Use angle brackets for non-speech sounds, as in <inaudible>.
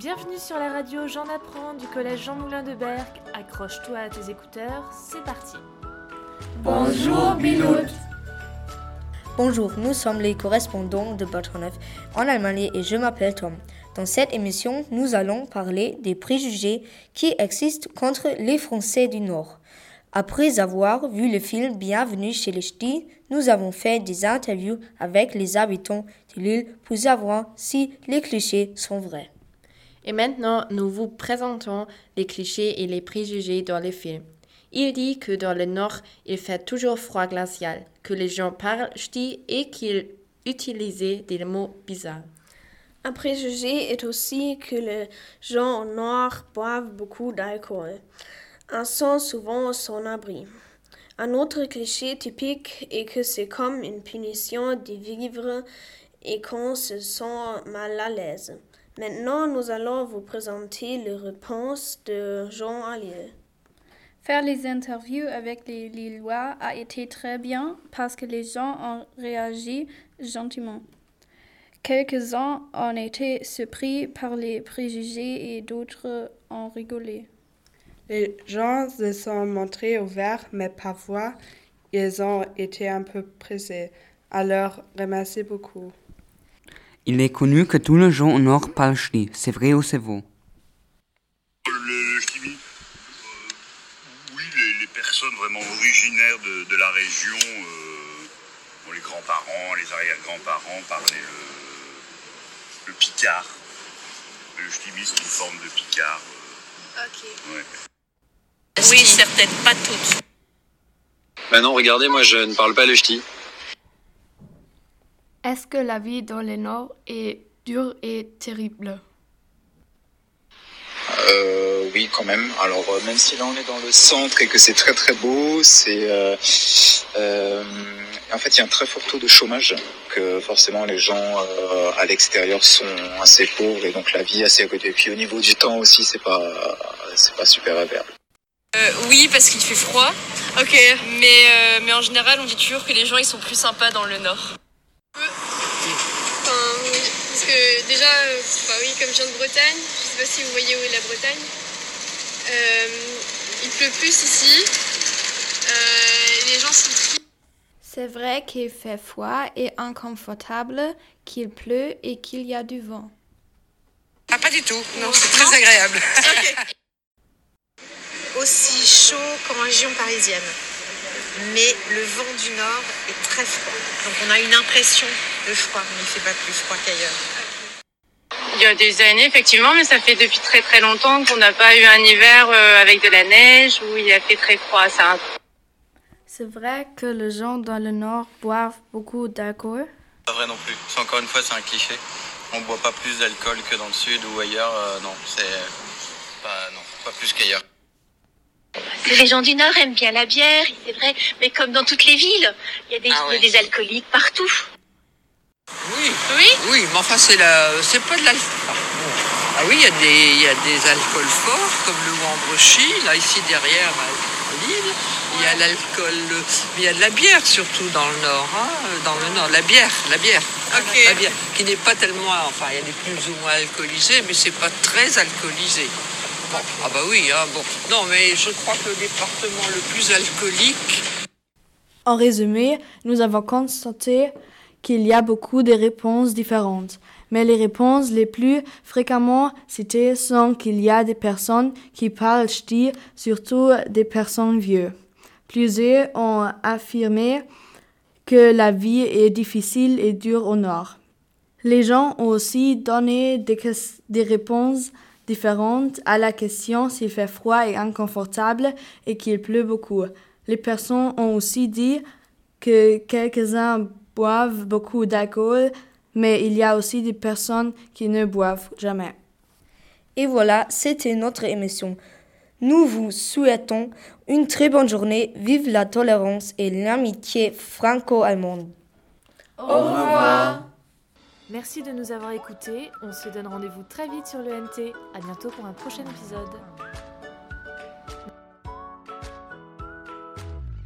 Bienvenue sur la radio J'en apprends du collège Jean Moulin de Berck. Accroche-toi à tes écouteurs, c'est parti. Bonjour Bilout. Bonjour, nous sommes les correspondants de Botronov en Allemagne et je m'appelle Tom. Dans cette émission, nous allons parler des préjugés qui existent contre les Français du Nord. Après avoir vu le film Bienvenue chez les Ch'tis, nous avons fait des interviews avec les habitants de l'île pour savoir si les clichés sont vrais. Et maintenant, nous vous présentons les clichés et les préjugés dans les films. Il dit que dans le Nord, il fait toujours froid glacial, que les gens parlent ch'ti et qu'ils utilisent des mots bizarres. Un préjugé est aussi que les gens au Nord boivent beaucoup d'alcool en sont souvent son abri. Un autre cliché typique est que c'est comme une punition de vivre et qu'on se sent mal à l'aise. Maintenant, nous allons vous présenter les réponses de Jean Allier. Faire les interviews avec les Lillois a été très bien parce que les gens ont réagi gentiment. Quelques-uns ont été surpris par les préjugés et d'autres ont rigolé. Les gens se sont montrés ouverts, mais parfois ils ont été un peu pressés. Alors, remercie beaucoup. Il est connu que tous les gens au Nord parlent ch'ti. C'est vrai ou c'est faux? Le ch'ti, euh, oui, les, les, personnes vraiment originaires de, de la région, euh, bon, les grands-parents, les arrière-grands-parents parlaient le, le picard. Le ch'timi, c'est une forme de picard. Euh, ok. Ouais. Oui, certaines, pas toutes. Bah non, regardez, moi je ne parle pas le ch'ti. Est-ce que la vie dans le Nord est dure et terrible? Euh, Oui, quand même. Alors, euh, même si là on est dans le centre et que c'est très très beau, c'est. Euh, euh, en fait, il y a un très fort taux de chômage, que forcément les gens euh, à l'extérieur sont assez pauvres et donc la vie assez à côté. Et puis au niveau du temps aussi, c'est pas, c'est pas super agréable. Euh, oui, parce qu'il fait froid. Ok. Mais, euh, mais en général, on dit toujours que les gens ils sont plus sympas dans le nord. Parce que déjà, euh, enfin, oui, comme je viens de Bretagne, je sais pas si vous voyez où est la Bretagne. Euh, il pleut plus ici. Euh, les gens sont tristes. C'est vrai qu'il fait froid et inconfortable, qu'il pleut et qu'il y a du vent. Ah, pas du tout. Non, c'est très agréable. Okay. <laughs> aussi chaud qu'en région parisienne. Mais le vent du nord est très froid. Donc on a une impression de froid, mais il ne fait pas plus froid qu'ailleurs. Il y a des années, effectivement, mais ça fait depuis très très longtemps qu'on n'a pas eu un hiver avec de la neige où il a fait très froid. Ça. C'est vrai que les gens dans le nord boivent beaucoup d'alcool. Pas vrai non plus. C'est encore une fois, c'est un cliché. On boit pas plus d'alcool que dans le sud ou ailleurs. Euh, non, c'est pas, non, pas plus qu'ailleurs. Les gens du Nord aiment bien la bière, c'est vrai, mais comme dans toutes les villes, il y a des, ah ouais. il y a des alcooliques partout. Oui, oui, oui, mais enfin c'est la, c'est pas de l'alcool. Ah oui, il y a des, il y a des alcools forts comme le Wambrechy, là ici derrière à Lille. Il y a l'alcool, mais il y a de la bière surtout dans le Nord, hein, dans le Nord, la bière, la bière, okay. la bière, qui n'est pas tellement, enfin il y a des plus ou moins alcoolisés, mais c'est pas très alcoolisé. Ah bah oui, hein, bon. Non, mais je crois que le département le plus alcoolique. En résumé, nous avons constaté qu'il y a beaucoup de réponses différentes. Mais les réponses les plus fréquemment citées sont qu'il y a des personnes qui parlent ch'ti, surtout des personnes vieux. Plusieurs ont affirmé que la vie est difficile et dure au nord. Les gens ont aussi donné des, des réponses différentes à la question s'il fait froid et inconfortable et qu'il pleut beaucoup. Les personnes ont aussi dit que quelques-uns boivent beaucoup d'alcool, mais il y a aussi des personnes qui ne boivent jamais. Et voilà, c'était notre émission. Nous vous souhaitons une très bonne journée. Vive la tolérance et l'amitié franco-allemande. Au revoir. Merci de nous avoir écoutés. On se donne rendez-vous très vite sur le NT. À bientôt pour un prochain épisode.